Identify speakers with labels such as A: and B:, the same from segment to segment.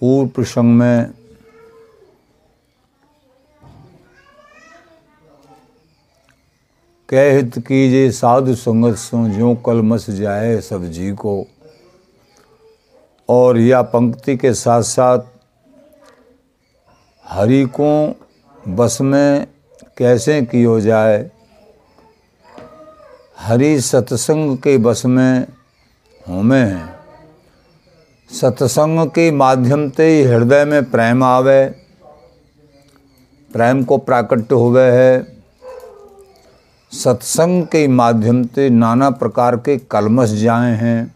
A: पूर्व प्रसंग में कह हित कीजिए, साधु संगत सो ज्यो कल मस जाए सब जी को। और यह पंक्ति के साथ साथ हरि को बस में कैसे कियो जाए? हरि सत्संग के बस में होमे हैं। सत्संग के माध्यम से हृदय में प्रेम आवे, प्रेम को प्राकट्य हुए है। सत्संग के माध्यम से नाना प्रकार के कलमस जाए हैं।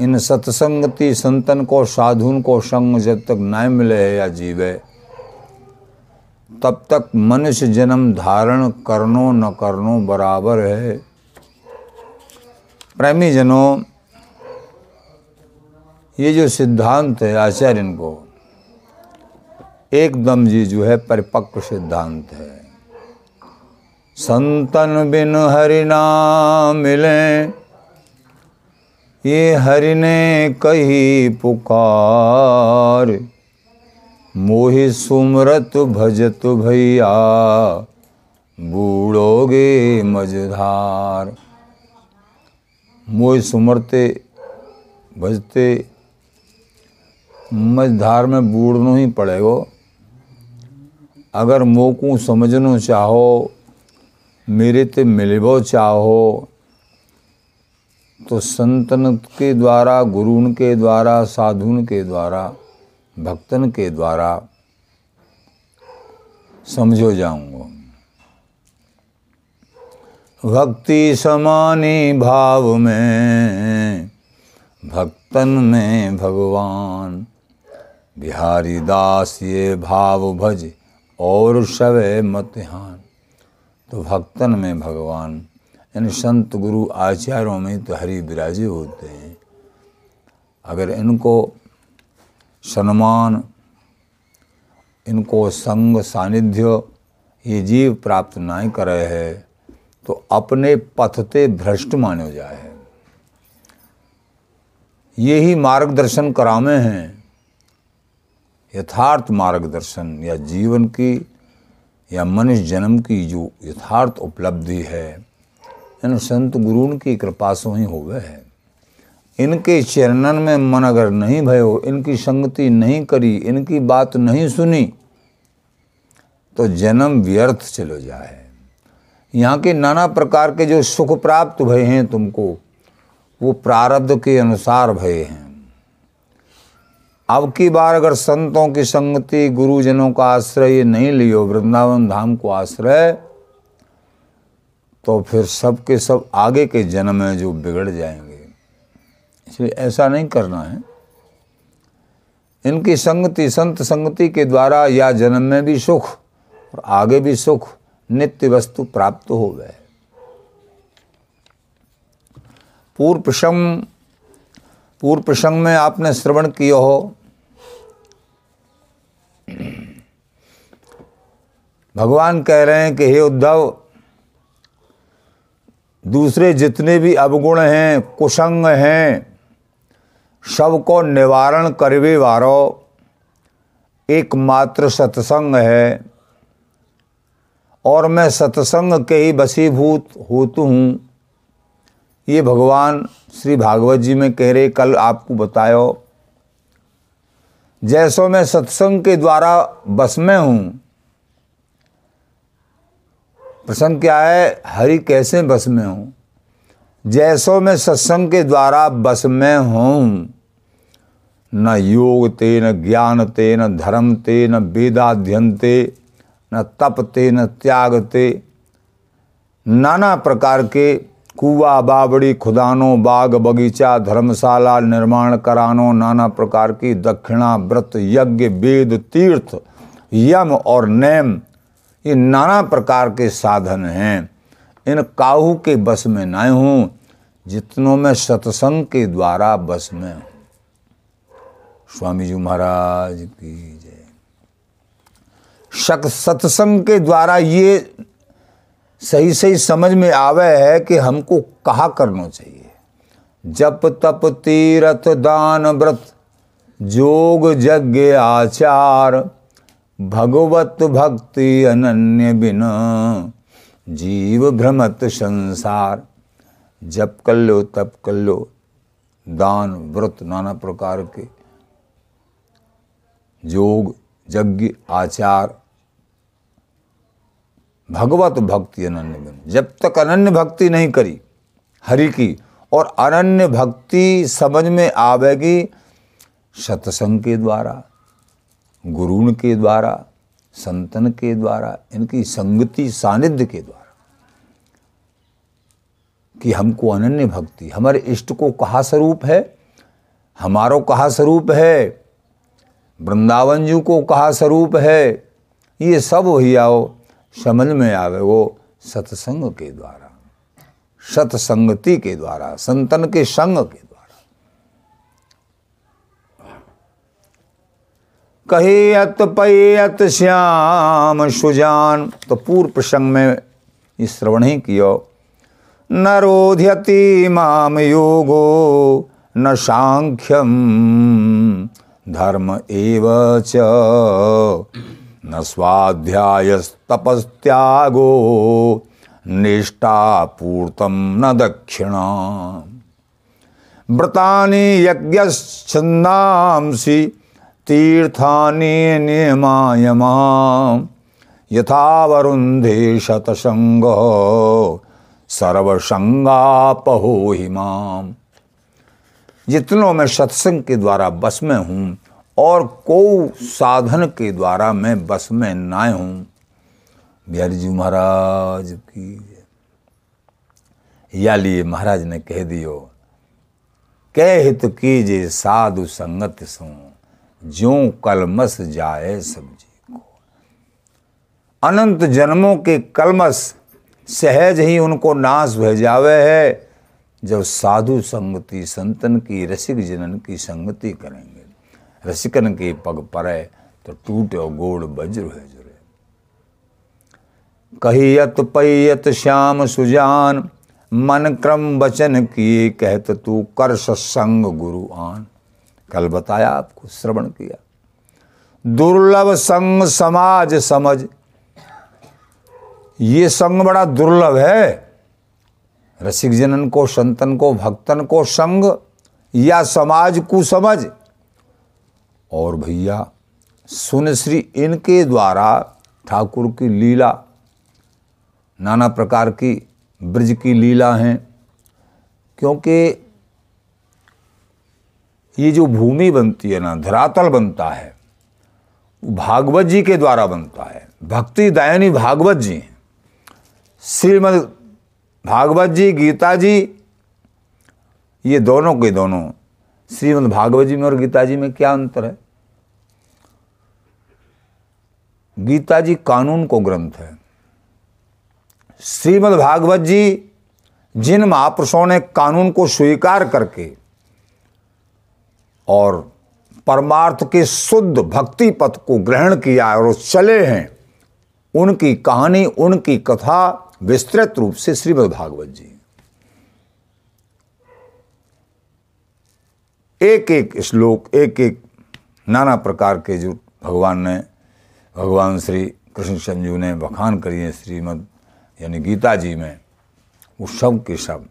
A: इन सत्संगति संतन को, साधुन को संग जब तक न मिले है या जीवे, तब तक मनुष्य जन्म धारण करनो न करनो बराबर है। प्रेमी जनों ये जो सिद्धांत है आचार्य इनको, एकदम जी जो है परिपक्व सिद्धांत है। संतन बिन हरि नाम मिले, ये हरि ने कही पुकार। मोहि सुमरत भजत भैया, बूढ़ोगे मझधार। मोहि सुमरते, भजते मझधार में बूढ़नो ही पड़ेगो। अगर मोकू समझनो चाहो, मेरे ते मिलबो चाहो तो संतन के द्वारा, गुरुन के द्वारा, साधुन के द्वारा, भक्तन के द्वारा समझो जाऊँगा। भक्ति समानी भाव में, भक्तन में भगवान बिहारी दास ये भाव भज और शवे मतहान तो भक्तन में भगवान यानी संत गुरु आचार्यों में तो हरि विराजे होते हैं। अगर इनको सम्मान इनको संग सानिध्य ये जीव प्राप्त नहीं करे है तो अपने पथते भ्रष्ट मानो जाए यही मार्गदर्शन करामे हैं। यथार्थ मार्गदर्शन या जीवन की या मनुष्य जन्म की जो यथार्थ उपलब्धि है इन संत गुरुन की कृपा से ही होवे है। इनके चरणन में मन अगर नहीं भयो, इनकी संगति नहीं करी, इनकी बात नहीं सुनी तो जन्म व्यर्थ चलो जाए। यहाँ के नाना प्रकार के जो सुख प्राप्त भय हैं तुमको, वो प्रारब्ध के अनुसार भय हैं। अब की बार अगर संतों की संगति गुरुजनों का आश्रय नहीं लियो, वृंदावन धाम को आश्रय तो फिर सब के सब आगे के जन्म में जो बिगड़ जाएँगे। इसलिए ऐसा नहीं करना है। इनकी संगति, संत संगति के द्वारा या जन्म में भी सुख और आगे भी सुख, नित्य वस्तु प्राप्त हो गए। पूर्व प्रसंग पूर्व प्रसंग में आपने श्रवण किया हो भगवान कह रहे हैं कि हे उद्धव, दूसरे जितने भी अवगुण हैं, कुसंग हैं सबको निवारण करवे वारो, एकमात्र सत्संग है। और मैं सत्संग के ही बसीभूत होतु हूँ। ये भगवान श्री भागवत जी में कह रहे कल आपको बतायो जैसो मैं सत्संग के द्वारा बस में हूँ। प्रसंग क्या है? हरि कैसे बस में हूँ? जैसो मैं सत्संग के द्वारा बस में हूँ। न योग ते, न ज्ञान ते, न धर्म ते, न वेदाध्यन ते, न तप ते, न त्याग ते। नाना प्रकार के कुआ बाबड़ी खुदानो बाग बगीचा धर्मशाला निर्माण करानो नाना प्रकार की दक्षिणा व्रत यज्ञ वेद तीर्थ यम और नेम ये नाना प्रकार के साधन हैं इन काहू के बस में न हूँ जितनों में सत्संग के द्वारा बस में हूँ स्वामी जी महाराज की जय सत्संग के द्वारा ये सही सही समझ में आवे है कि हमको कहा करना चाहिए। जप तप तीरथ दान व्रत, जोग यज्ञ आचार, भगवत भक्ति अनन्य बिन, जीव भ्रमत संसार। जप कर लो, तप कर लो, दान व्रत नाना प्रकार के योग यज्ञ आचार भगवत भक्ति अनन्य बिन जब तक अनन्य भक्ति नहीं करी, हरि की, और अनन्य भक्ति समझ में आवेगी सत्संग के द्वारा, गुरुण के द्वारा, संतन के द्वारा, इनकी संगति सानिध्य के द्वारा, कि हमको अनन्य भक्ति, हमारे इष्ट को कहा स्वरूप है? हमारो कहा स्वरूप है? वृंदावन जी को कहा स्वरूप है? ये सब भैयाओ समझ में आवे वो सत्संग के द्वारा, सत्संगति के द्वारा, संतन के संग के द्वारा। कहियत पैयत श्याम सुजान तो पूर्व प्रसंग में ये श्रवण ही कियो, न रोध्यति माम योगो, न सांख्यम धर्म एव च न स्वाध्यायस्तपस्त्यागो, निष्ठापूर्तं न दक्षिणा। व्रतानि यज्ञच्छन्दांसि तीर्थानि नियमायमा यथा वरुन्धे शतसङ्ग सर्वसंगापहो हिमाम। जितनों में सत्संग के द्वारा बस में हूँ और को साधन के द्वारा मैं बस में ना हूँ। बिहारी जी महाराज की या लिए महाराज ने कह दियो, कह हित कीजिए साधु संगत सो जो कलमस जाए सब्ज़ी को। अनंत जन्मों के कलमस सहज ही उनको नाश भे जावे है, जब साधु संगति संतन की, रसिक जनन की संगति करेंगे। रसिकन के पग परे तो टूटे गोड़ वज्र है जुरे। कहियत पैयत श्याम सुजान, मन क्रम वचन किए कहत तू कर सत्संग गुरु आन। कल बताया आपको, श्रवण किया। दुर्लभ संग समाज समझ। ये संग बड़ा दुर्लभ है। रसिक जनन को, संतन को, भक्तन को संग या समाज को समझ और भैया सुनश्री इनके द्वारा ठाकुर की लीला, नाना प्रकार की ब्रज की लीला हैं, क्योंकि ये जो भूमि बनती है ना, धरातल बनता है, वो भागवत जी के द्वारा बनता है। भक्ति दायनी भागवत जी हैं। श्रीमद भागवत जी, गीता जी, ये दोनों के दोनों श्रीमद भागवत जी में और गीता जी में क्या अंतर है? गीता जी कानून को ग्रंथ है। श्रीमद भागवत जी जिन महापुरुषों ने कानून को स्वीकार करके और परमार्थ के शुद्ध भक्ति पथ को ग्रहण किया और चले हैं, उनकी कहानी, उनकी कथा विस्तृत रूप से श्रीमद् भागवत जी। एक एक श्लोक एक एक नाना प्रकार के जो भगवान ने, भगवान श्री कृष्ण संजू ने बखान करी है श्रीमद, यानी गीता जी में, वो सब के सब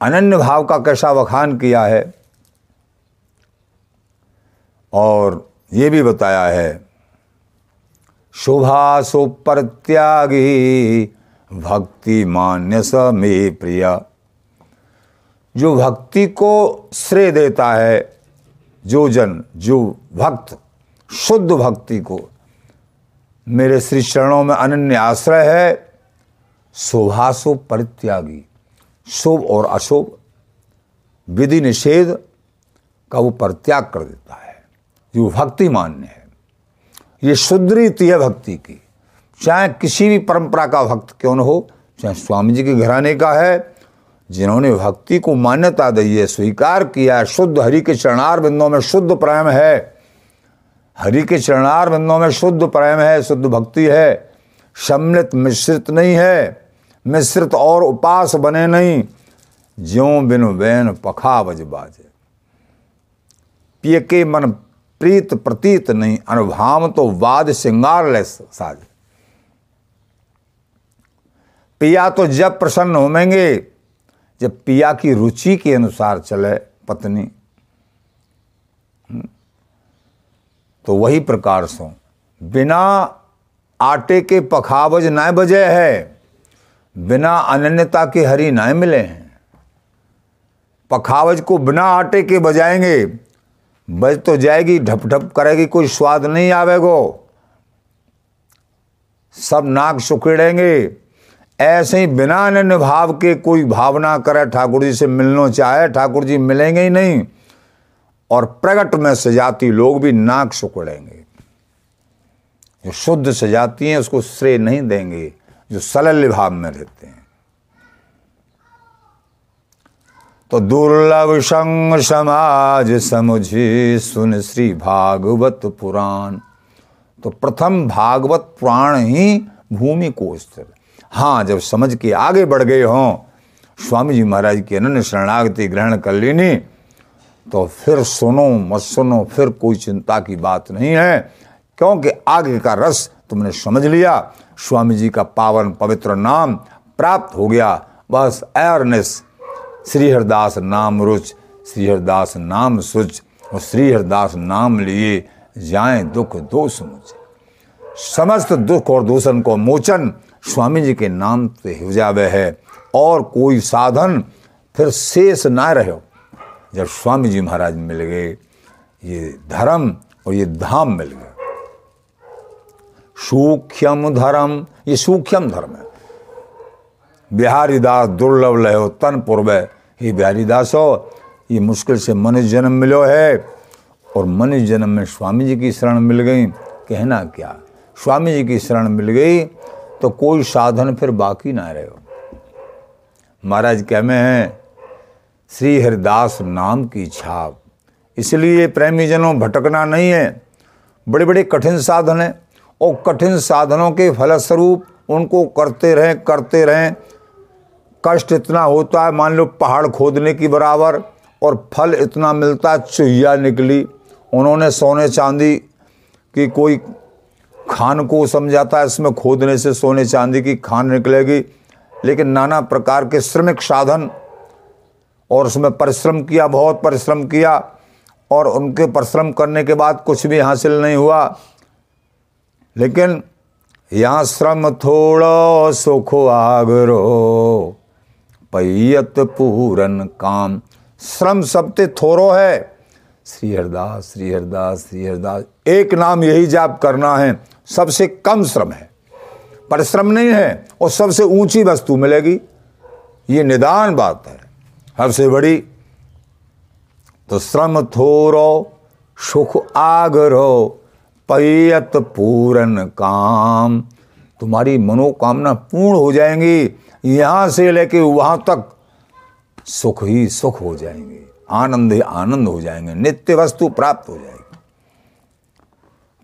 A: अनन्य भाव का कैसा बखान किया है? और ये भी बताया है, शुभा सुप्रत्यागी भक्ति मान्य स मे प्रिय। जो भक्ति को श्रेय देता है, जो जन, जो भक्त, शुद्ध भक्ति को, मेरे श्री चरणों में अनन्य आश्रय है शुभाशुभ परित्यागी, शुभ और अशुभ, विधि निषेध का वो परित्याग कर देता है। जो भक्ति मान्य है। ये शुद्ध रीति है भक्ति की। चाहे किसी भी परंपरा का भक्त क्यों न हो, चाहे स्वामी जी के घराने का है जिन्होंने भक्ति को मान्यता दी है, स्वीकार किया शुद्ध हरि के चरणार बिंदों में शुद्ध प्रेम है। हरि के चरणार बिंदों में शुद्ध प्रेम है, शुद्ध भक्ति है। सम्मिलित मिश्रित नहीं है। मिश्रित और उपास बने नहीं। ज्यो बिन बैन पखावज बाजे। पिय के मन प्रीत प्रतीत नहीं, अनुभाव तो वाद श्रृंगार ले साज। पिया तो जब प्रसन्न होमेंगे जब पिया की रुचि के अनुसार चले पत्नी तो वही प्रकार सो। बिना आटे के पखावज न बजे है, बिना अनन्यता के हरी न मिले हैं। पखावज को बिना आटे के बजाएँगे, बज तो जाएगी ढप ढप करेगी, कोई स्वाद नहीं आवेगो। सब नाक सुखेड़ेंगे ऐसे ही बिना अन्य भाव के कोई भावना करे ठाकुर जी से मिलना चाहे, ठाकुर जी मिलेंगे ही नहीं। और प्रगट में सजाती लोग भी नाक सुकड़ेंगे। जो शुद्ध सजाती हैं, उसको श्रेय नहीं देंगे, जो सलल्य भाव में रहते हैं। तो दुर्लभ संग समाज समुझे, सुन श्री भागवत पुराण। तो प्रथम भागवत पुराण ही भूमि को स्थिर हाँ जब समझ के आगे बढ़ गए हों स्वामी जी महाराज की अनन्य शरणागति ग्रहण कर लेनी तो फिर सुनो, मत सुनो, फिर कोई चिंता की बात नहीं है, क्योंकि आगे का रस तुमने समझ लिया स्वामी जी का पावन पवित्र नाम प्राप्त हो गया, बस एयरनेस श्री हरदास नाम रुच श्री हरदास नाम सुच, और श्री हरदास नाम लिए जाए दुख दोष मुझे। समस्त दुख और दूषण को मोचन स्वामी जी के नाम से हो जावे है और कोई साधन फिर शेष ना रहो। जब स्वामी जी महाराज मिल गए, ये धर्म और ये धाम मिल गए। सूक्ष्म धर्म, ये सूक्ष्म धर्म है। बिहारी दास दुर्लभ लहो तन पूर्व हे। बिहारी दास हो ये मुश्किल से मनुष्य जन्म मिलो है और मनुष्य जन्म में स्वामी जी की शरण मिल गई। कहना क्या? स्वामी जी की शरण मिल गई तो कोई साधन फिर बाकी ना रहे महाराज कह में है श्री हरिदास नाम की छाप। इसलिए प्रेमी जनों भटकना नहीं है। बड़े बड़े कठिन साधन हैं और कठिन साधनों के फलस्वरूप उनको करते रहें करते रहें। कष्ट इतना होता है, मान लो पहाड़ खोदने की बराबर और फल इतना मिलता, चुहिया निकली। उन्होंने सोने चांदी की कोई खान को समझाता है, इसमें खोदने से सोने चांदी की खान निकलेगी। लेकिन नाना प्रकार के श्रमिक साधन और उसमें परिश्रम किया, बहुत परिश्रम किया और उनके परिश्रम करने के बाद कुछ भी हासिल नहीं हुआ। लेकिन यहाँ श्रम थोड़ो सुख आगरो, पैयत पूरन काम। श्रम सबते थोरो है। श्री हरदास श्री हरदास श्री हरदास, एक नाम यही जाप करना है। सबसे कम श्रम है। परिश्रम नहीं है और सबसे ऊँची वस्तु मिलेगी। ये निदान बात है। सबसे बड़ी तो श्रम थोरो, सुख आगरो, पैयत पूरन काम। तुम्हारी मनोकामना पूर्ण हो जाएँगी। यहाँ से लेके वहाँ तक सुख ही सुख हो जाएँगे। आनंद ही आनंद हो जाएँगे। नित्य वस्तु प्राप्त हो जाएगी।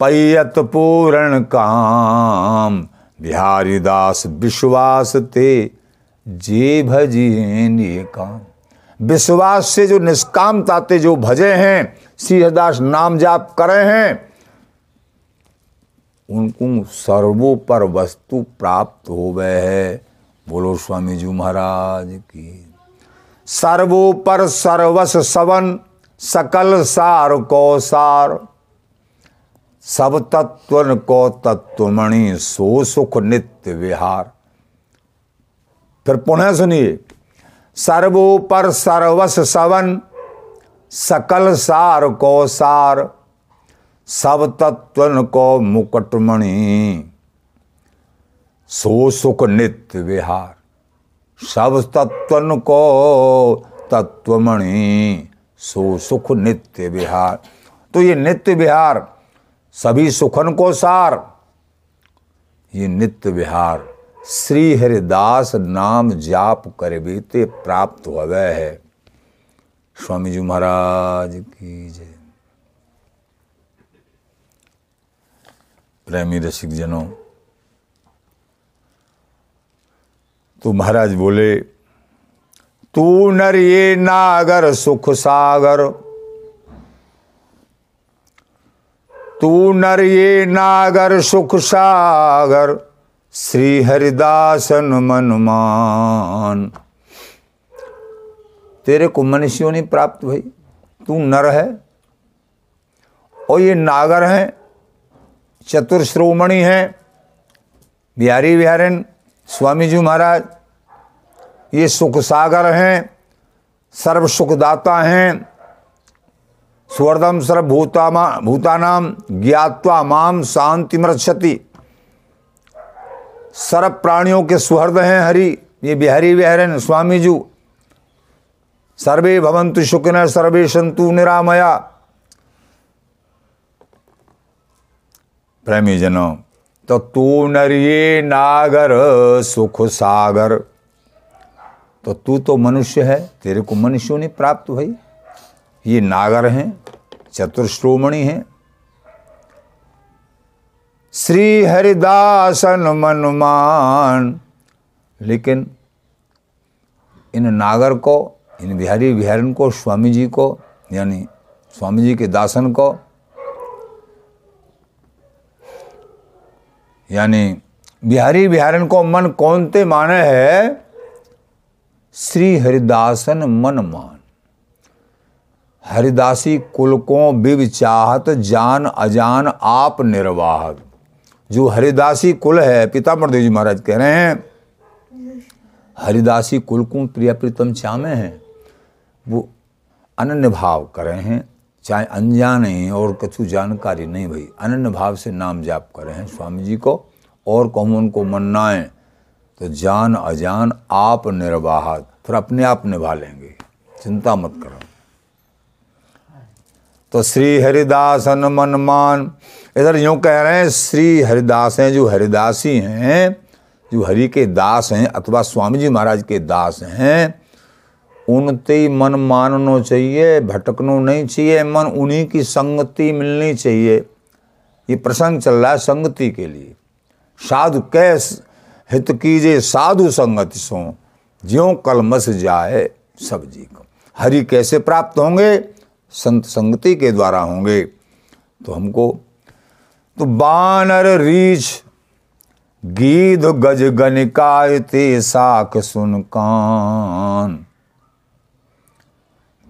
A: पैयत पूरण काम। बिहारी दास विश्वास ते जे भजिए काम। विश्वास से जो निष्काम ताते जो भजे हैं, सिंहदास नाम जाप करे हैं, उनको सर्वोपर वस्तु प्राप्त हो गए है। बोलो स्वामी जी महाराज की। सर्वोपर सर्वस सवन सकल सार को सार सब तत्व को तत्वमणि सो सुख नित्य विहार। फिर पुनः सुनिए, सर्वोपर सर्वस सवन, सकल सार को सार सब तत्व को मुकुटमणि, सो सुख नित्य विहार। सब तत्व को तत्वमणि, सो सुख नित्य विहार। तो ये नित्य विहार सभी सुखन को सार। ये नित्य विहार, श्री हरिदास नाम जाप कर बीते प्राप्त हुए है। स्वामी जी महाराज की जय। प्रेमी रसिक जनों तो महाराज बोले, तू नर ये नागर सुख सागर तू नर ये नागर, सुख सागर, श्री हरिदासन मनमान तेरे को मनुष्यों नहीं प्राप्त भाई, तू नर है और ये नागर हैं चतुर्श्रोमणि हैं, बिहारी बिहारन, स्वामी जी महाराज, ये सुख सागर हैं, सर्व सुखदाता हैं स्वर्दम सर्वभूता भूतानाम ज्ञात्वा माम शांति मृक्षति सर्व प्राणियों के सुहृद हैं हरि। ये बिहारी बिहारन स्वामी जी सर्वे भवंतु शुक्न सर्वे संतु निरामया। प्रेमी जनो तो तू नरिये नागर, सुख सागर। तो तू तो मनुष्य है, तेरे को मनुष्यों ने प्राप्त, भाई। ये नागर हैं, चतुर्श्रोमणि हैं। श्री हरिदासन मनमान। लेकिन इन नागर को, इन बिहारी बिहारन को स्वामी जी को, यानी स्वामी जी के दासन को, यानी बिहारी बिहारन को मन कौनते माने है? श्री हरिदासन मन मान हरिदासी कुल को बिव चाहत जान अजान आप निर्वाह जो हरिदासी कुल है, पिता मरदेव जी महाराज कह रहे हैं, हरिदासी कुल को प्रिय प्रीतम चामे हैं, वो अनन्य भाव कर हैं, चाहे अनजान हैं और कछु जानकारी नहीं भाई। अनन्य भाव से नाम जाप कर हैं स्वामी जी को, और कहूँ उनको मन्नाएँ तो जान अजान आप निर्वाह फिर अपने आप निभा लेंगे। चिंता मत करो। तो श्री हरिदासन मनमान इधर यूँ कह रहे हैं, श्री हरिदास हैं, जो हरिदासी हैं, जो हरि के दास हैं, अथवा स्वामी जी महाराज के दास हैं, उनते ही मन मानना चाहिए, भटकनो नहीं चाहिए, मन उन्हीं की संगति मिलनी चाहिए। ये प्रसंग चल रहा है संगति के लिए। साधु कैस हित कीजिए साधु संगति सो, ज्यो कलमस जाए सब जी को हरि कैसे प्राप्त होंगे? संत संगति के द्वारा होंगे तो हमको तो बानर रीछ गीध गज गनिकाय ते साख सुन कान।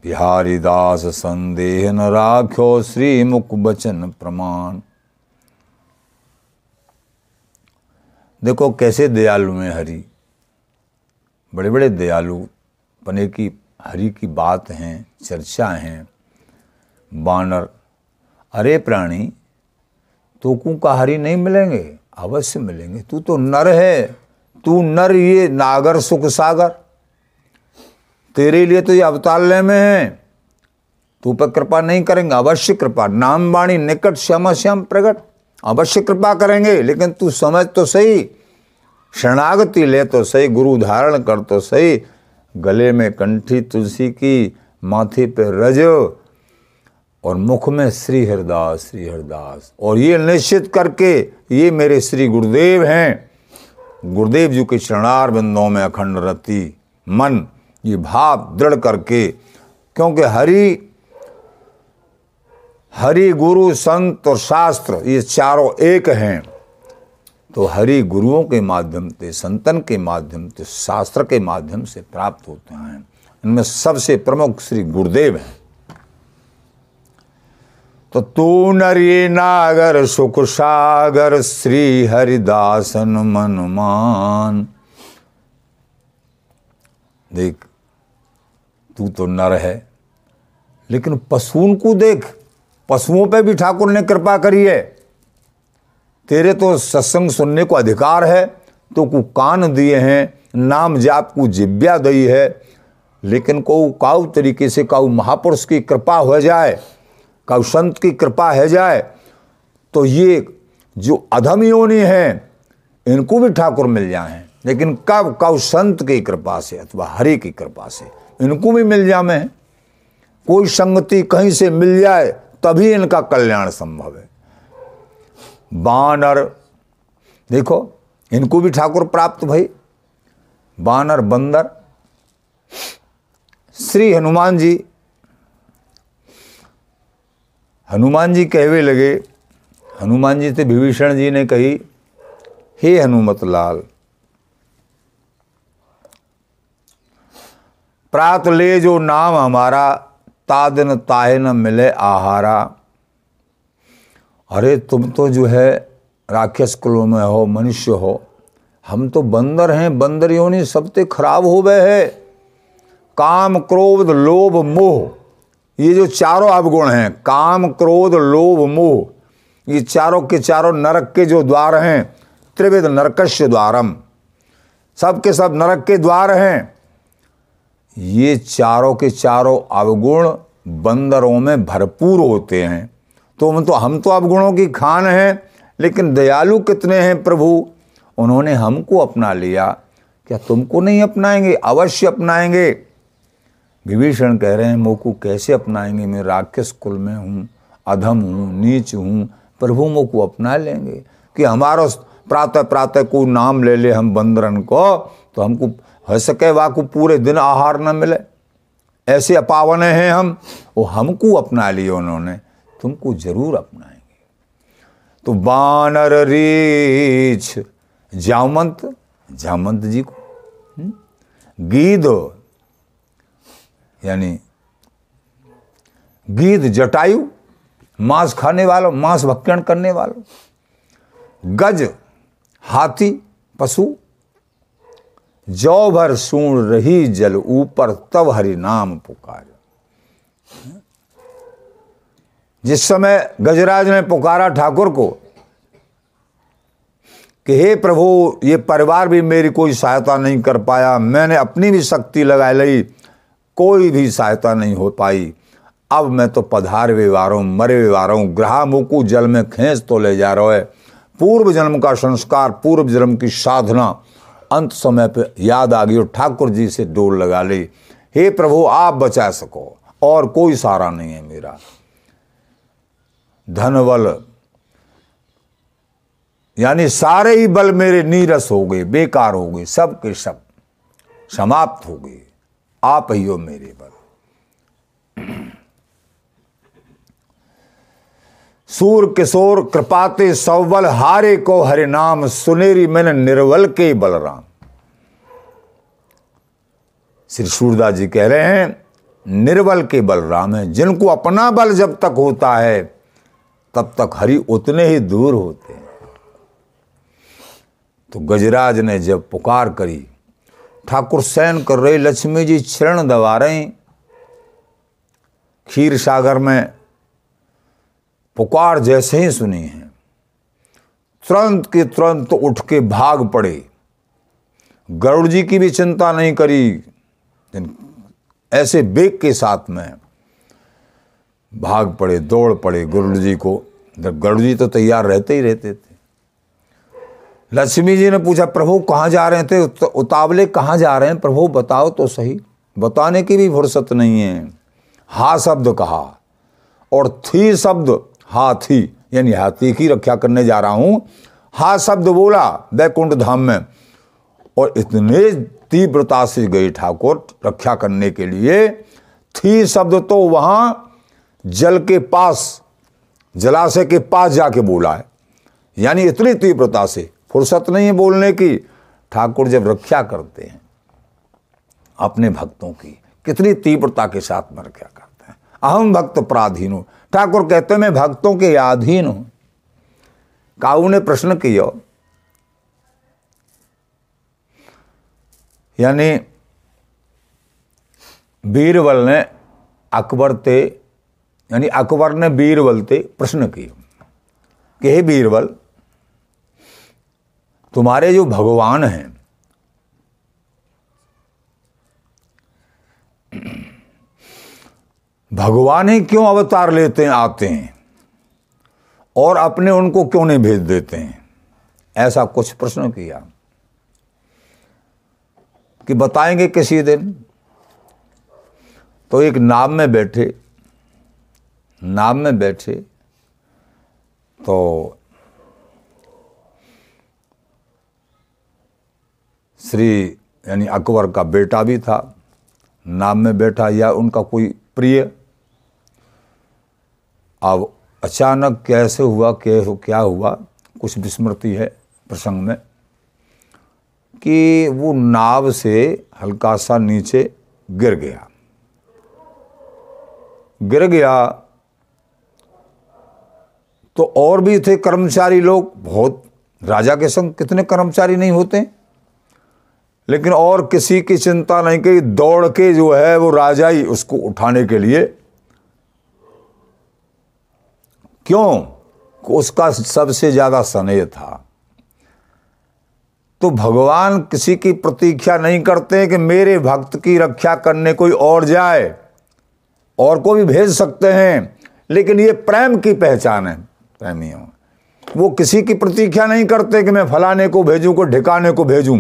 A: बिहारी दास संदेह न राख्यो श्री मुख बचन प्रमाण। देखो कैसे दयालु हैं हरि। बड़े बड़े दयालु पने की हरि की बात हैं, चर्चा हैं। बानर। अरे प्राणी तो कु हरि नहीं मिलेंगे? अवश्य मिलेंगे। तू तो नर है। तू नर ये नागर, सुख सागर। तेरे लिए तो ये अवतार में है। तू पर कृपा नहीं करेंगे। अवश्य कृपा। नाम वाणी निकट, श्याम श्याम प्रकट अवश्य कृपा करेंगे। लेकिन तू समझ तो सही। शरणागति ले तो सही। गुरु धारण कर तो सही। गले में कंठी तुलसी की, माथे पे रज। और मुख में श्री हरदास श्री हरदास और ये निश्चित करके ये मेरे श्री गुरुदेव हैं। गुरुदेव जी के चरणार बिंदों में अखंड रति, मन, ये भाव दृढ़ करके, क्योंकि हरि हरि गुरु, संत और शास्त्र ये चारों एक हैं। तो हरि गुरुओं के माध्यम से, संतन के माध्यम से, शास्त्र के माध्यम से प्राप्त होते हैं। इनमें सबसे प्रमुख श्री गुरुदेव हैं। तो तू नरी नागर, सुख सागर, श्री हरिदासन मनमान। देख, तू तो नर है, लेकिन पशुओं को देख, पशुओं पे भी ठाकुर ने कृपा करी है। तेरे तो सत्संग सुनने को अधिकार है तो को कान दिए हैं, नाम जाप को जिब्या दी है, लेकिन को काउ तरीके से काउ महापुरुष की कृपा हो जाए। संत की कृपा है जाए तो ये जो अधम योनि हैं, इनको भी ठाकुर मिल जाए। लेकिन कब कब संत की कृपा से अथवा हरि की कृपा से इनको भी मिल जाए? कोई संगति कहीं से मिल जाए, तभी इनका कल्याण संभव है। बानर, देखो, इनको भी ठाकुर प्राप्त भाई। बानर, बंदर, श्री हनुमान जी हनुमान जी कहवे लगे, हनुमान जी से विभीषण जी ने कही, हे हनुमत लाल, प्रात ले जो नाम हमारा, तादन न मिले आहारा। अरे, तुम तो जो है राक्षस कुलों में हो, मनुष्य हो। हम तो बंदर हैं बंदर योनि सबसे खराब हो गए है। काम, क्रोध, लोभ, मोह ये जो चारों अवगुण हैं, काम, क्रोध, लोभ, मोह, ये चारों के चारों नरक के जो द्वार हैं, त्रिविध नरकश्य द्वारम। सबके सब नरक के द्वार हैं। ये चारों के चारों अवगुण बंदरों में भरपूर होते हैं। तो हम तो हम तो अवगुणों की खान हैं, लेकिन दयालु कितने हैं प्रभु? उन्होंने हमको अपना लिया। क्या तुमको नहीं अपनाएँगे? अवश्य अपनाएँगे। विभीषण कह रहे हैं मोकू कैसे अपनाएँगे? मैं राक्षस कुल में हूँ, अधम हूँ, नीच हूँ। प्रभु मोकू अपना लेंगे कि हमारा प्रातः प्रातः को नाम ले ले हम बंदरन को तो हमको हो सके वाकू पूरे दिन आहार न मिले। ऐसे अपावने हैं हम, वो हमको अपना लिए उन्होंने, तुमको ज़रूर अपनाएँगे। तो बानर रीछ, जामंत जामंत जी को हम्म? यानी गीद जटायु, मांस खाने वालों, मांस भक्षण करने वालों, गज, हाथी, पशु, जौ भर सूण रही जल ऊपर तब हरि नाम पुकार। जिस समय गजराज ने पुकारा ठाकुर को कि हे प्रभु, ये परिवार भी मेरी कोई सहायता नहीं कर पाया, मैंने अपनी भी शक्ति लगा ली कोई भी सहायता नहीं हो पाई। अब मैं तो पधार व्यवहार हूँ मरे व्यवहार हूँ ग्रह मुकु जल में खेच तो ले जा रहा है पूर्व जन्म का संस्कार, पूर्व जन्म की साधना, अंत समय पर याद आ गई और ठाकुर जी से डोर लगा ली। हे प्रभु, आप बचा सको, और कोई सहारा नहीं है मेरा। धन यानी सारे ही बल मेरे नीरस हो गए, बेकार हो गए, सब के सब समाप्त हो गए। आप ही हो मेरे बल सूर किशोर कृपाते सौबल हारे को हरे नाम, सुनेरी मैंने निर्वल के बलराम। श्री सूरदास जी कह रहे हैं निर्बल के बलराम है, जिनको अपना बल जब तक होता है, तब तक हरि उतने ही दूर होते हैं। तो गजराज ने जब पुकार करी ठाकुर सैन कर रहे लक्ष्मी जी चरण दबा रहे। खीर सागर में पुकार जैसे ही सुनी है। तुरंत के तुरंत उठ के भाग पड़े। गरुड़ जी की भी चिंता नहीं करी। ऐसे बेग के साथ में भाग पड़े, दौड़ पड़े गरुड़ जी को। जब गरुड़ जी तो तैयार रहते ही रहते थे। लक्ष्मी जी ने पूछा, प्रभु, कहाँ जा रहे थे उतावले कहाँ जा रहे हैं? प्रभु, बताओ तो सही। बताने की भी फुर्सत नहीं है। हा शब्द कहा, और थी शब्द हाथी यानी हाथी की रक्षा करने जा रहा हूँ। हा शब्द बोला वैकुंठ धाम में, और इतने तीव्रता से गए ठाकुर रक्षा करने के लिए। थी शब्द तो वहाँ जल के पास, जलाशय के पास जाके बोला है, यानी इतनी तीव्रता से। फुर्सत नहीं है बोलने की। ठाकुर जब रक्षा करते हैं, अपने भक्तों की, कितनी तीव्रता के साथ में रक्षा करते हैं। अहम भक्त पराधीन हूँ। ठाकुर कहते मैं भक्तों के अधीन हूँ। काऊ ने प्रश्न किया, यानी बीरबल ने अकबर ते, यानी अकबर ने बीरबल ते प्रश्न किया कि, हे बीरबल तुम्हारे जो भगवान हैं, भगवान ही क्यों अवतार लेते हैं आते हैं? और अपने उनको क्यों नहीं भेज देते हैं? ऐसा कुछ प्रश्न किया कि बताएँगे किसी दिन। तो एक नाव में बैठे, नाव में बैठे तो श्री यानी अकबर का बेटा भी था, नाम में बैठा या उनका कोई प्रिय। अब अचानक कैसे हुआ, कैसे क्या हुआ, कुछ विस्मृति है प्रसंग में कि वो नाव से हल्का सा नीचे गिर गया। गिर गया तो और भी थे कर्मचारी लोग, बहुत राजा के संग कितने कर्मचारी नहीं होते। लेकिन और किसी की चिंता नहीं की दौड़ के जो है वो राजा ही उसको उठाने के लिए। क्यों? उसका सबसे ज़्यादा स्नेह था। तो भगवान किसी की प्रतीक्षा नहीं करते कि मेरे भक्त की रक्षा करने कोई और जाए और को भी भेज सकते हैं, लेकिन ये प्रेम की पहचान है, प्रेमियों। वो किसी की प्रतीक्षा नहीं करते कि मैं फलाने को भेजूं, को ढिकाने को भेजूं।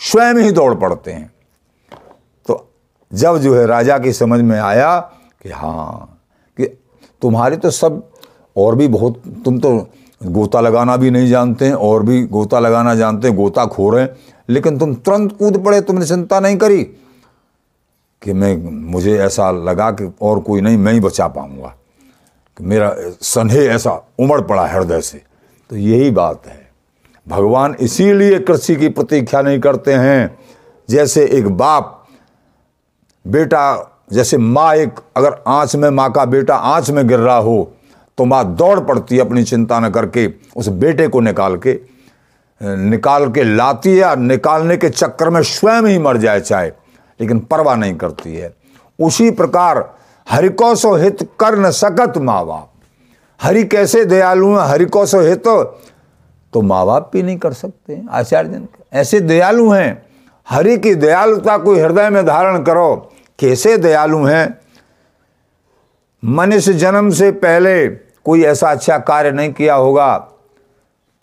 A: स्वयं ही दौड़ पड़ते हैं। तो जब जो है राजा की समझ में आया कि हाँ कि तुम्हारे तो सब और भी बहुत, तुम तो गोता लगाना भी नहीं जानते हैं, और भी गोता लगाना जानते हैं गोता खो रहे हैं, लेकिन तुम तुरंत कूद पड़े, तुमने चिंता नहीं करी कि मैं, मुझे ऐसा लगा कि और कोई नहीं, मैं ही बचा पाऊँगा। मेरा स्नेह ऐसा उमड़ पड़ा हृदय से। तो यही बात है। भगवान इसीलिए कृषि की प्रतीक्षा नहीं करते हैं। जैसे एक बाप, बेटा, जैसे माँ एक, अगर आँच में माँ का बेटा आँच में गिर रहा हो तो माँ दौड़ पड़ती है अपनी चिंता न करके, उस बेटे को निकाल के निकाल के लाती है निकालने के चक्कर में स्वयं ही मर जाए चाहे, लेकिन परवाह नहीं करती है। उसी प्रकार हरिको हित कर न सकत माँ बाप। हरि कैसे दयालु हैं? हरिको हित तो माँ बाप भी नहीं कर सकते आचार्य जन ऐसे दयालु हैं, हरि की दयालुता को हृदय में धारण करो। कैसे दयालु हैं? मनुष्य जन्म से पहले कोई ऐसा अच्छा कार्य नहीं किया होगा,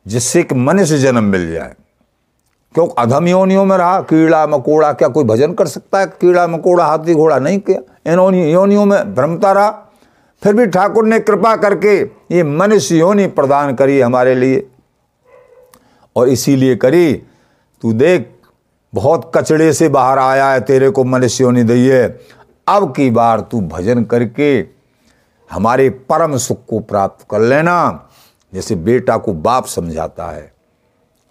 A: जिससे कि मनुष्य जन्म मिल जाए। क्यों? अधम योनियों में रहा, कीड़ा मकोड़ा, क्या कोई भजन कर सकता है? कीड़ा मकोड़ा, हाथी घोड़ा नहीं किया। इन योनियों में भ्रमता रहा। फिर भी ठाकुर ने कृपा करके ये मनुष्य योनि प्रदान करी हमारे लिए। और इसीलिए करी, तू देख, बहुत कचड़े से बाहर आया है, तेरे को मनुष्यों ने दी है। अब की बार तू भजन करके हमारे परम सुख को प्राप्त कर लेना। जैसे बेटा को बाप समझाता है,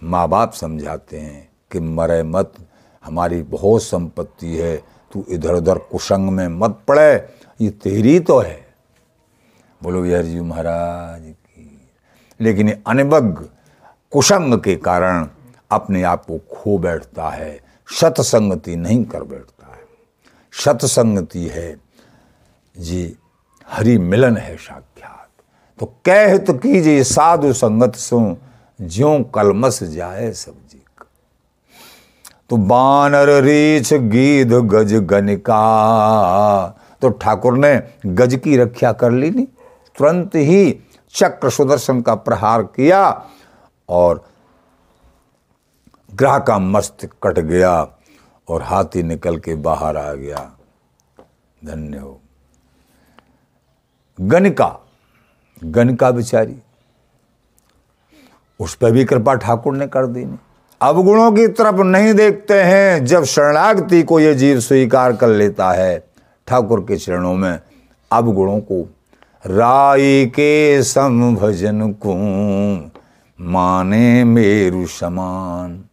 A: माँ बाप समझाते हैं कि मरे मत, हमारी बहुत संपत्ति है, तू इधर उधर कुसंग में मत पड़े, ये तेरी तो है। बोलो यार जी महाराज की। लेकिन अनबग कुसंग के कारण अपने आप को खो बैठता है, सतसंगति नहीं कर बैठता है। सतसंगति है जी, हरि मिलन है साक्षात। तो कहत कीजिए साधु संगत सो ज्यो कलमस जाए सब्ज़ी तो बानर रीछ गीध गज गनिका। तो ठाकुर ने गज की रक्षा कर ली नहीं तुरंत ही चक्र सुदर्शन का प्रहार किया और ग्रह का मस्त कट गया और हाथी निकल के बाहर आ गया। धन्य हो। गणिका गणिका बिचारी उस पर भी कृपा ठाकुर ने कर दी। अवगुणों की तरफ़ नहीं देखते हैं, जब शरणागति को यह जीव स्वीकार कर लेता है, ठाकुर के चरणों में अवगुणों को राई के सम भजन को। माने मेरु समान।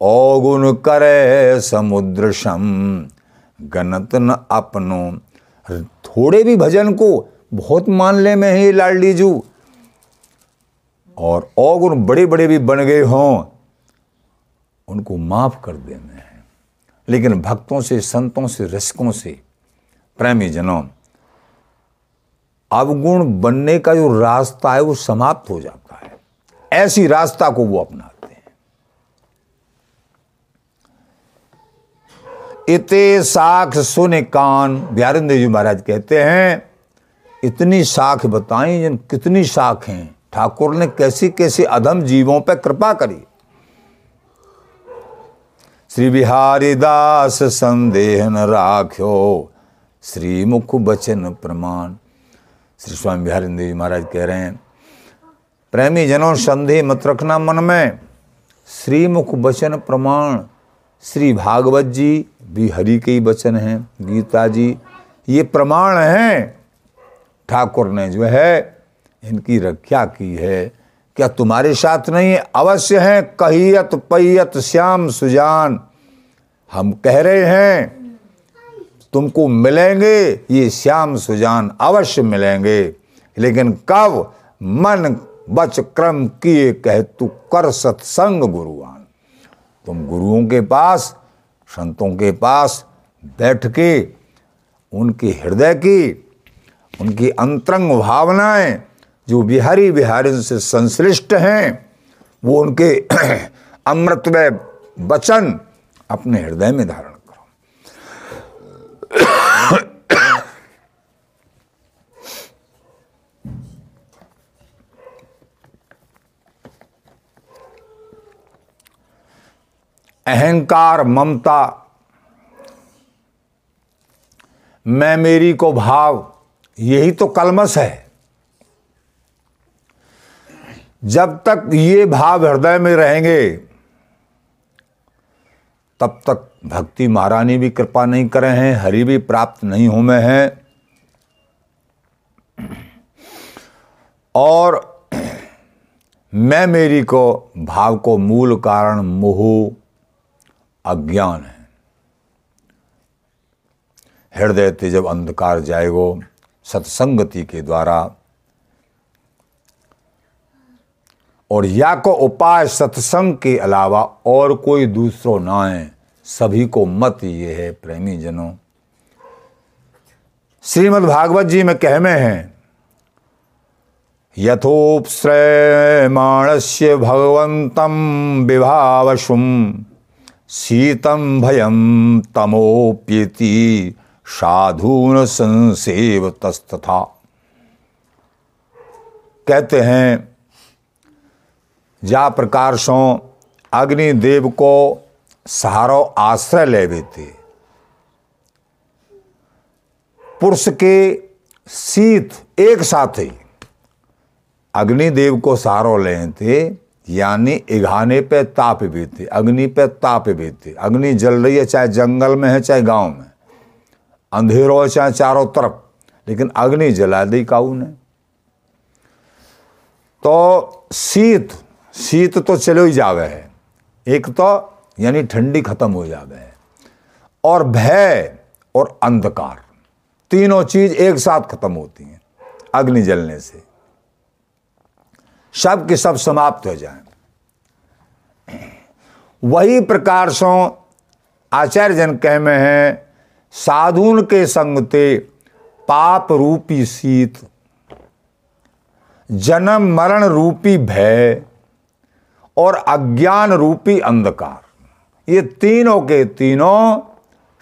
A: औगुण करे समुद्र सम गणत न अपनो। थोड़े भी भजन को बहुत मान ले में ही लाडली जू। और औगुण बड़े बड़े भी बन गए हों, उनको माफ़ कर देने हैं लेकिन भक्तों से, संतों से, रसिकों से प्रेमी जनों अवगुण बनने का जो रास्ता है वो समाप्त हो जाता है। ऐसी रास्ता को वो अपनाते हैं। इते साख सुन कान, बिहारिंदर जी महाराज कहते हैं, इतनी शाख बताई जिन, कितनी शाख हैं। ठाकुर ने कैसी कैसी अधम जीवों पर कृपा करी। श्री बिहारी दास संदेह न राख्यो, श्री मुख बचन प्रमाण। श्री स्वामी बिहारी देव महाराज कह रहे हैं प्रेमी जनों, संदेह मत रखना मन में। श्रीमुख वचन प्रमाण, श्री भागवत जी भी हरि के ही वचन हैं, गीता जी। ये प्रमाण हैं, ठाकुर ने जो है, इनकी रक्षा की है। क्या तुम्हारे साथ नहीं है अवश्य हैं, कहियत पैयत श्याम सुजान। हम कह रहे हैं, तुमको मिलेंगे, ये श्याम सुजान अवश्य मिलेंगे। लेकिन कब, मन बच क्रम किए कह तू कर सत्संग गुरुआन। तुम गुरुओं के पास, संतों के पास बैठ के उनके हृदय की, उनकी अंतरंग भावनाएँ जो बिहारी बिहारी से संश्लिष्ट हैं, वो उनके अमृतमय वचन अपने हृदय में धारण करो। अहंकार, ममता, मैं मेरी को भाव, यही तो कलमस है। जब तक ये भाव हृदय में रहेंगे, तब तक भक्ति महारानी भी कृपा नहीं करे हैं, हरि भी प्राप्त नहीं हो में हैं। और मैं मेरी को भाव को मूल कारण मोह अज्ञान है। हृदय ते जब अंधकार जाएगो, सत्संगति के द्वारा, और या को उपाय सत्संग के अलावा और कोई दूसरो ना है, सभी को मत ये है प्रेमी जनों श्रीमद् भागवत जी में कह में है यथोपश्रयमाणस्य भगवंतम विभावशुम। शीतम भयम तमोप्यति साधुन संसेव तस्तथा कहते हैं, जा प्रकार सो अग्निदेव को सहारो आश्रय लेवे थे पुरुष के शीत एक साथ ही। अग्निदेव को सहारो ले थे यानी इघाने पे ताप थे अग्नि पे ताप थे अग्नि जल रही है चाहे जंगल में है, चाहे गाँव में। अंधेरों है चाहे चारों तरफ़, लेकिन अग्नि जला दी काऊ ने। तो शीत शीत तो चलो ही जावे है। एक तो यानी ठंडी खत्म हो जावे है। और भय और अंधकार, तीनों चीज़ एक साथ खत्म होती हैं, अग्नि जलने से। सब के सब समाप्त हो जाए। वही प्रकार सो आचार्य जन कह में है, साधुन के संगते पाप रूपी शीत जन्म मरण रूपी भय और अज्ञान रूपी अंधकार। ये तीनों के तीनों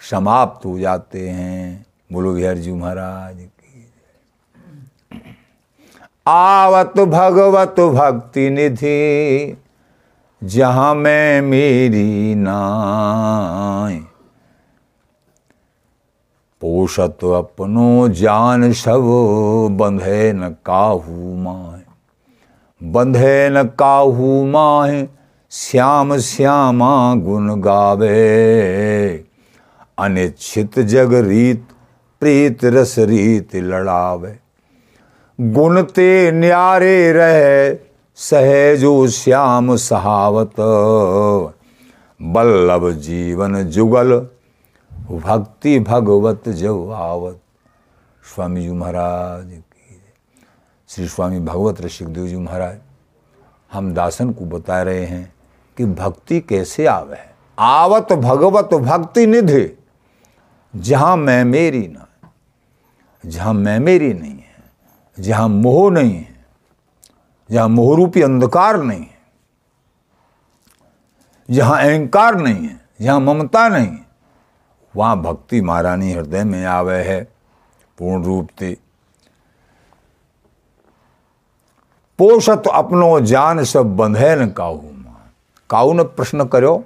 A: समाप्त हो जाते हैं। बोलो बिहार जी महाराज। आवत भगवत भक्ति निधि, जहाँ मैं मेरी नाय। पोषत अपनो जान सब बंधे न काहू माय। बंधे न काहू माए श्याम श्यामा गुण गावे। अनिच्छित जग रीत, प्रीत रस रीत लड़ावे। गुण ते न्यारे रह, सहजो श्याम सहावत। बल्लभ जीवन जुगल, भक्ति भगवत जब आवत स्वामी जी महाराज की श्री स्वामी भगवत ऋषिकदेव जी महाराज, हम दासन को बता रहे हैं कि भक्ति कैसे आवे? आवत भगवत भक्ति निधि, जहाँ मैं मेरी ना, जहाँ मैं मेरी नहीं है। जहाँ मोह नहीं है, जहाँ मोहरूपी अंधकार नहीं है, जहाँ अहंकार नहीं है, जहाँ ममता नहीं है, वहाँ भक्ति महारानी हृदय में आवे है, पूर्ण रूप से। पोषत अपनो जान सब बंधे न काहू माँ। काऊ ने प्रश्न करो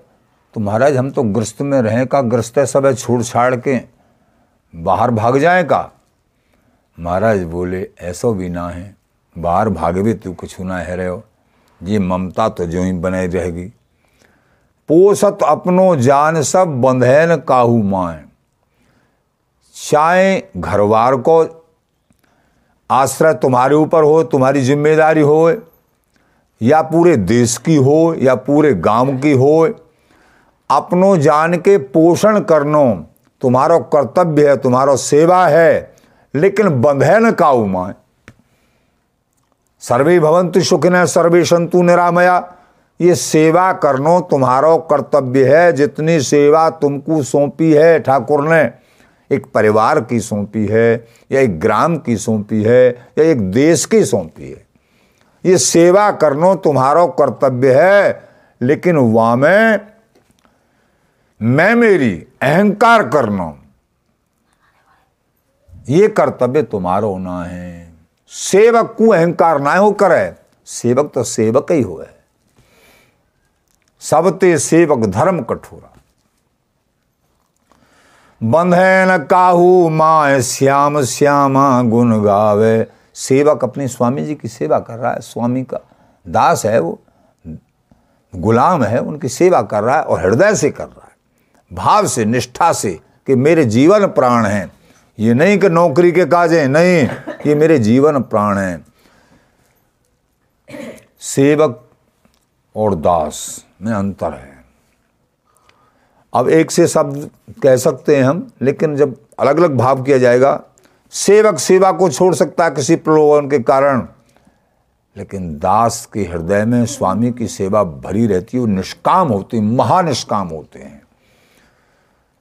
A: तो महाराज हम तो ग्रस्त में रहें का, ग्रस्त है सब है छूट छाड़ के, बाहर भाग जाए का। महाराज बोले, ऐसो भी ना है। बाहर भागे भी तू कुछ ना है रहे। ये ममता तो जो ही बने रहेगी। पोसत अपनो जान सब बंधैन काहू माए। चाहे घरवार को आश्रय तुम्हारे ऊपर हो, तुम्हारी ज़िम्मेदारी हो, या पूरे देश की हो, या पूरे गाँव की हो, अपनों जान के पोषण करनो। तुम्हारो कर्तव्य है, तुम्हारो सेवा है। लेकिन बंधे न काऊ माए सर्वे भवंतु सुखिन सर्वे संतु निरामया। ये सेवा करनो तुम्हारो कर्तव्य है, जितनी सेवा तुमको सौंपी है, ठाकुर ने। एक परिवार की सौंपी है, या एक ग्राम की सौंपी है, या एक देश की सौंपी है। ये सेवा करनो तुम्हारो कर्तव्य है, लेकिन वामे मैं मेरी अहंकार करना। ये कर्तव्य तुम्हारो ना है। सेवक को अहंकार ना हो करे, सेवक तो सेवक ही हो है सबते सेवक धर्म कठोरा। बंधे न काहू माए श्याम श्यामा गुण गावे। सेवक अपने स्वामी जी की सेवा कर रहा है, स्वामी का दास है वो, गुलाम है, उनकी सेवा कर रहा है और हृदय से कर रहा है। भाव से, निष्ठा से कि मेरे जीवन प्राण हैं। ये नहीं कि नौकरी के काजे नहीं, ये मेरे जीवन प्राण हैं। सेवक और दास में अंतर है। अब एक से शब्द कह सकते हैं हम, लेकिन जब अलग अलग भाव किया जाएगा, सेवक सेवा को छोड़ सकता है किसी प्रलोभन के कारण, लेकिन दास के हृदय में स्वामी की सेवा भरी रहती है निष्काम होती महानिष्काम होते हैं।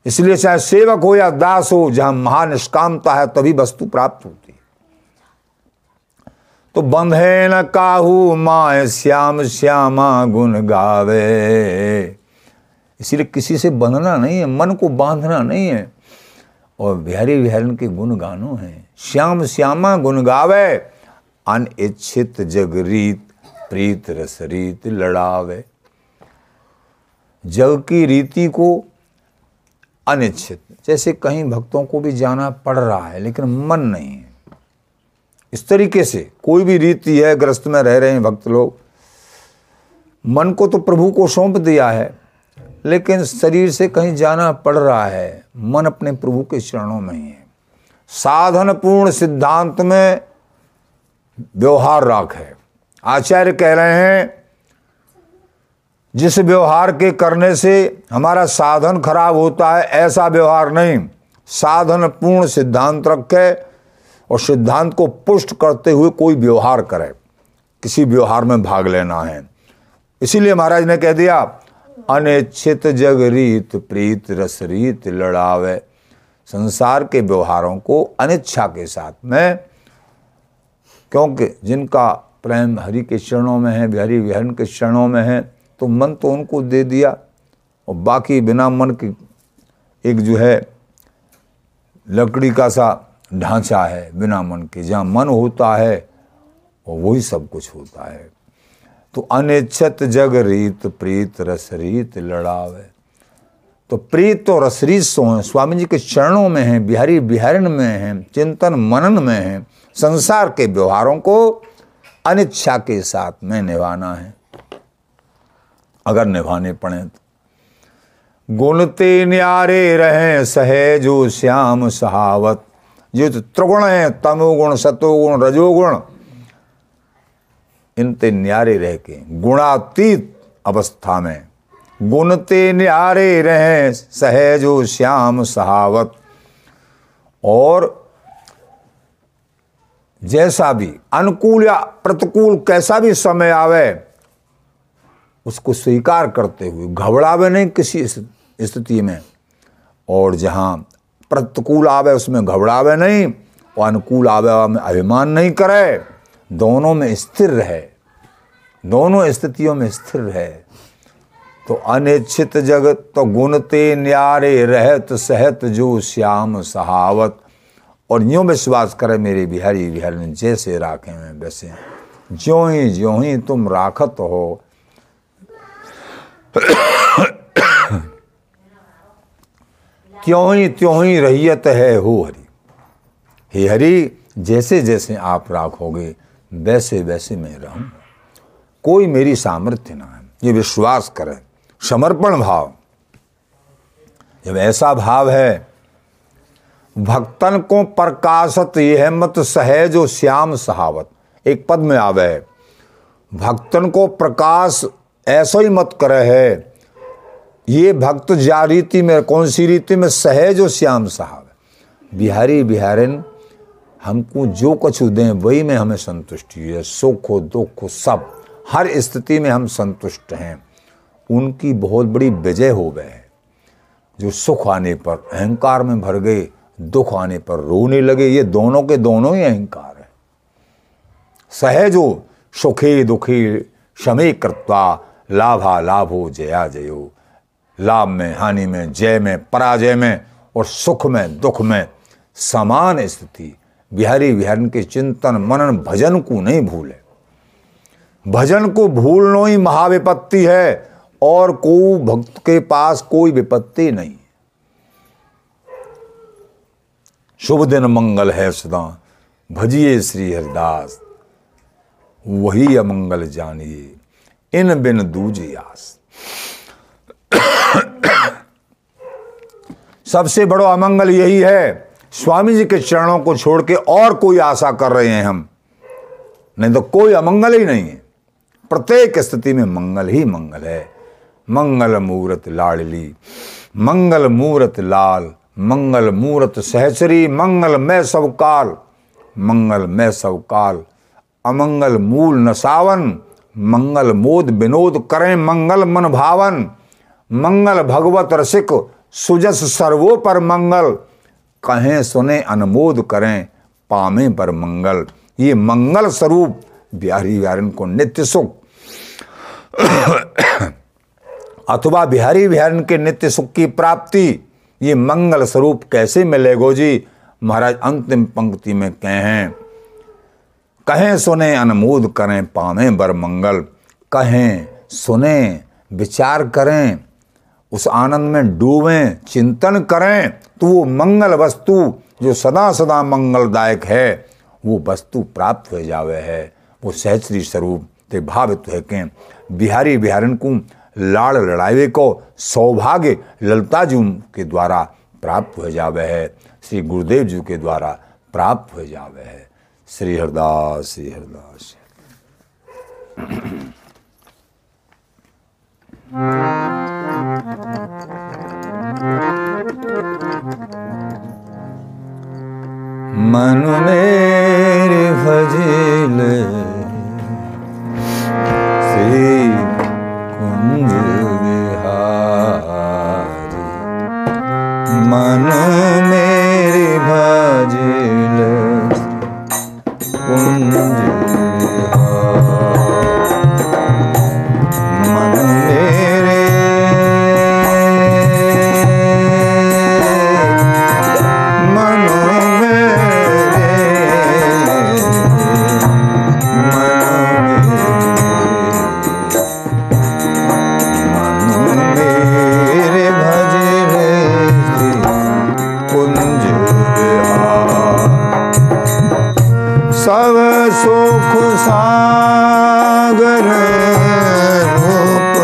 A: इसलिए चाहे सेवक हो या दास हो, जहाँ महानिष्कामता है, तभी वस्तु प्राप्त होती है। तो बंधे न काहू, माए श्याम श्यामा गुण गावे। इसीलिए किसी से बंधना नहीं है, मन को बांधना नहीं है। और बिहारी विहरण के गुण गानों हैं। श्याम श्यामा गुण गावे अन अनिच्छित जगरीत प्रीत रसरीत लड़ावे। जग की रीति को अनिच्छित। जैसे कहीं भक्तों को भी जाना पड़ रहा है, लेकिन मन नहीं है। इस तरीके से कोई भी रीति है, ग्रस्त में रह रहे हैं भक्त लोग। मन को तो प्रभु को सौंप दिया है, लेकिन शरीर से कहीं जाना पड़ रहा है। मन अपने प्रभु के चरणों में ही है। साधन पूर्ण सिद्धांत में व्यवहार राख है। आचार्य कह रहे हैं जिस व्यवहार के करने से हमारा साधन खराब होता है, ऐसा व्यवहार नहीं। साधन पूर्ण सिद्धांत रखे और सिद्धांत को पुष्ट करते हुए कोई व्यवहार करे। किसी व्यवहार में भाग लेना है। इसीलिए महाराज ने कह दिया, अनिच्छित जग रीत प्रीत रस रीत लड़ावे। संसार के व्यवहारों को अनिच्छा के साथ में, क्योंकि जिनका प्रेम हरि के चरणों में है, हरि विहरण के चरणों में है तो मन तो उनको दे दिया और बाकी बिना मन के एक जो है लकड़ी का सा ढांचा है बिना मन के। जहाँ मन होता है वही सब कुछ होता है। तो अनिच्छत जग रीत प्रीत रस रीत लड़ावे। तो प्रीत और रसरीत सो हैं। स्वामी जी के चरणों में हैं, बिहारी बिहारण में हैं, चिंतन मनन में हैं। संसार के व्यवहारों को अनिच्छा के साथ में निभाना है। अगर निभाने पड़े तो। गुणते न्यारे रहे सहेजो श्याम सहावत। जो तो त्रिगुण है तमोगुण सतोगुण रजोगुण इनते न्यारे रह के, गुणातीत अवस्था में। गुणते न्यारे रहे सहजो श्याम सहावत। और जैसा भी, अनुकूल या प्रतिकूल कैसा भी समय आवे उसको स्वीकार करते हुए, घबरावे नहीं किसी स्थिति में। और जहाँ प्रतिकूल आवे, उसमें घबरावे नहीं, और अनुकूल आवे, में अभिमान नहीं करे, दोनों में स्थिर रहे। दोनों स्थितियों में स्थिर रहे। तो अनिच्छित जगत तो गुणते न्यारे, रहत सहत जो श्याम सहावत। और यूँ विश्वास करे, मेरे बिहारी बिहारी जैसे राखे में, वैसे। ज्यो ही ज्यो ही तुम राखत हो क्यों ही, त्यों ही रहियत है हो हरि। हे हरि, जैसे जैसे आप राखोगे, वैसे वैसे मैं रहूँ कोई मेरी सामर्थ्य ना है, ये विश्वास करें, समर्पण भाव। जब ऐसा भाव है, भक्तन को प्रकाशत यह मत सहज श्याम सहावत। एक पद में आवे, भक्तन को प्रकाश ऐसा ही मत करे है। ये भक्त जा रीति में, कौन सी रीति में? सहज और श्याम साहब। बिहारी बिहारिन, हमको जो कुछ दें, वही में हमें संतुष्टि है। सुख हो दुख हो सब, हर स्थिति में हम संतुष्ट हैं। उनकी बहुत बड़ी विजय हो गए हैं। जो सुख आने पर अहंकार में भर गए, दुख आने पर रोने लगे, ये दोनों के दोनों ही अहंकार है। सहजो सुखी दुखी शमे कृत्वा लाभा लाभो जया जयो। लाभ में, हानि में, जय में, पराजय में और सुख में, दुख में समान स्थिति। बिहारी बिहारन के चिंतन, मनन, भजन को नहीं भूले। भजन को भूलना ही महाविपत्ति है और को भक्त के पास कोई विपत्ति नहीं। शुभ दिन मंगल है सदा, भजिए श्री हरिदास। वही अमंगल जानिए। इन बिन दूजे आस सबसे बड़ो अमंगल यही है, स्वामी जी के चरणों को छोड़ के और कोई आशा कर रहे हैं हम। नहीं तो कोई अमंगल ही नहीं है। प्रत्येक स्थिति में मंगल ही मंगल है। मंगल मूर्त लाडली, मंगल मूर्त लाल, मंगल मूर्त सहचरी, मंगल मैं सब काल, मंगल मैं सब काल, अमंगल मूल नसावन मंगल मोद विनोद करें मंगल मन भावन। मंगल भगवत रसिक, सुजस सर्वो पर मंगल। कहें सुने अनमोद करें, पामे पर मंगल। ये मंगल स्वरूप, बिहारी बिहारिन को नित्य सुख। अथवा बिहारी बिहारिन के नित्य सुख की प्राप्ति। ये मंगल स्वरूप कैसे मिलेगो जी? महाराज, अंतिम पंक्ति में कहें। कहें सुने अनमोद करें, पावे बर मंगल। कहें सुने, विचार करें, उस आनंद में डूबें, चिंतन करें तो वो मंगल वस्तु जो सदा सदा मंगलदायक है, वो वस्तु प्राप्त हो जावे है। वो सहचरी स्वरूप ते भावित है के। बिहारी बिहारन को लाड़ लड़ावे को, सौभाग्य ललता जी के द्वारा प्राप्त हो जावे है। श्री गुरुदेव जी के द्वारा प्राप्त हो जावे है। श्री हरदास श्री हरदास। मन मेरे भजिल श्री कुंज बिहारी मन सब सुख सागर रूप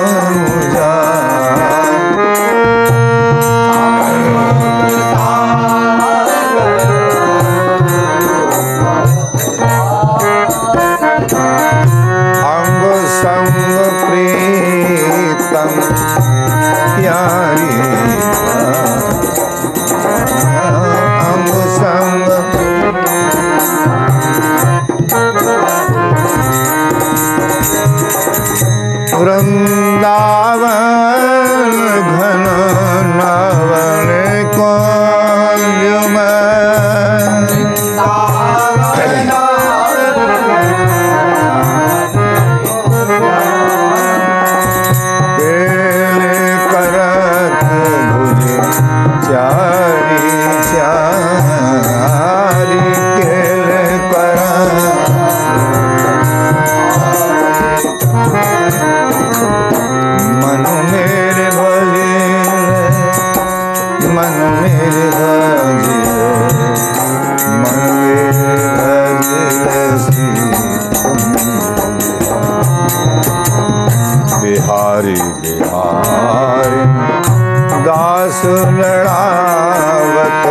A: लड़ावत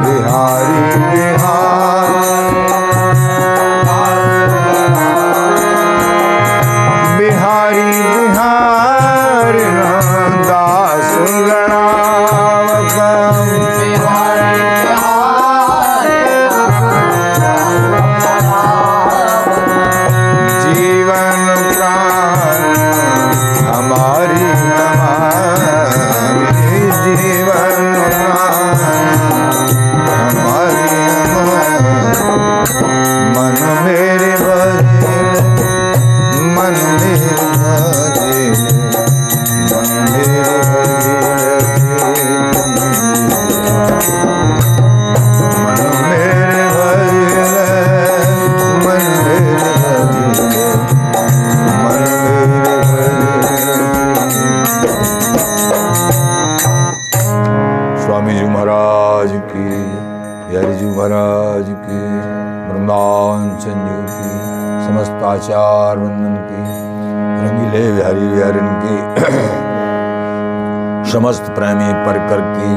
A: बिहारी बिहार। समस्त प्रेमी परकर की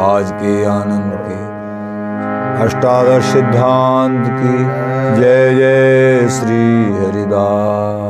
A: आज के आनंद के। अष्टादश सिद्धांत की जय जय श्री हरिदास।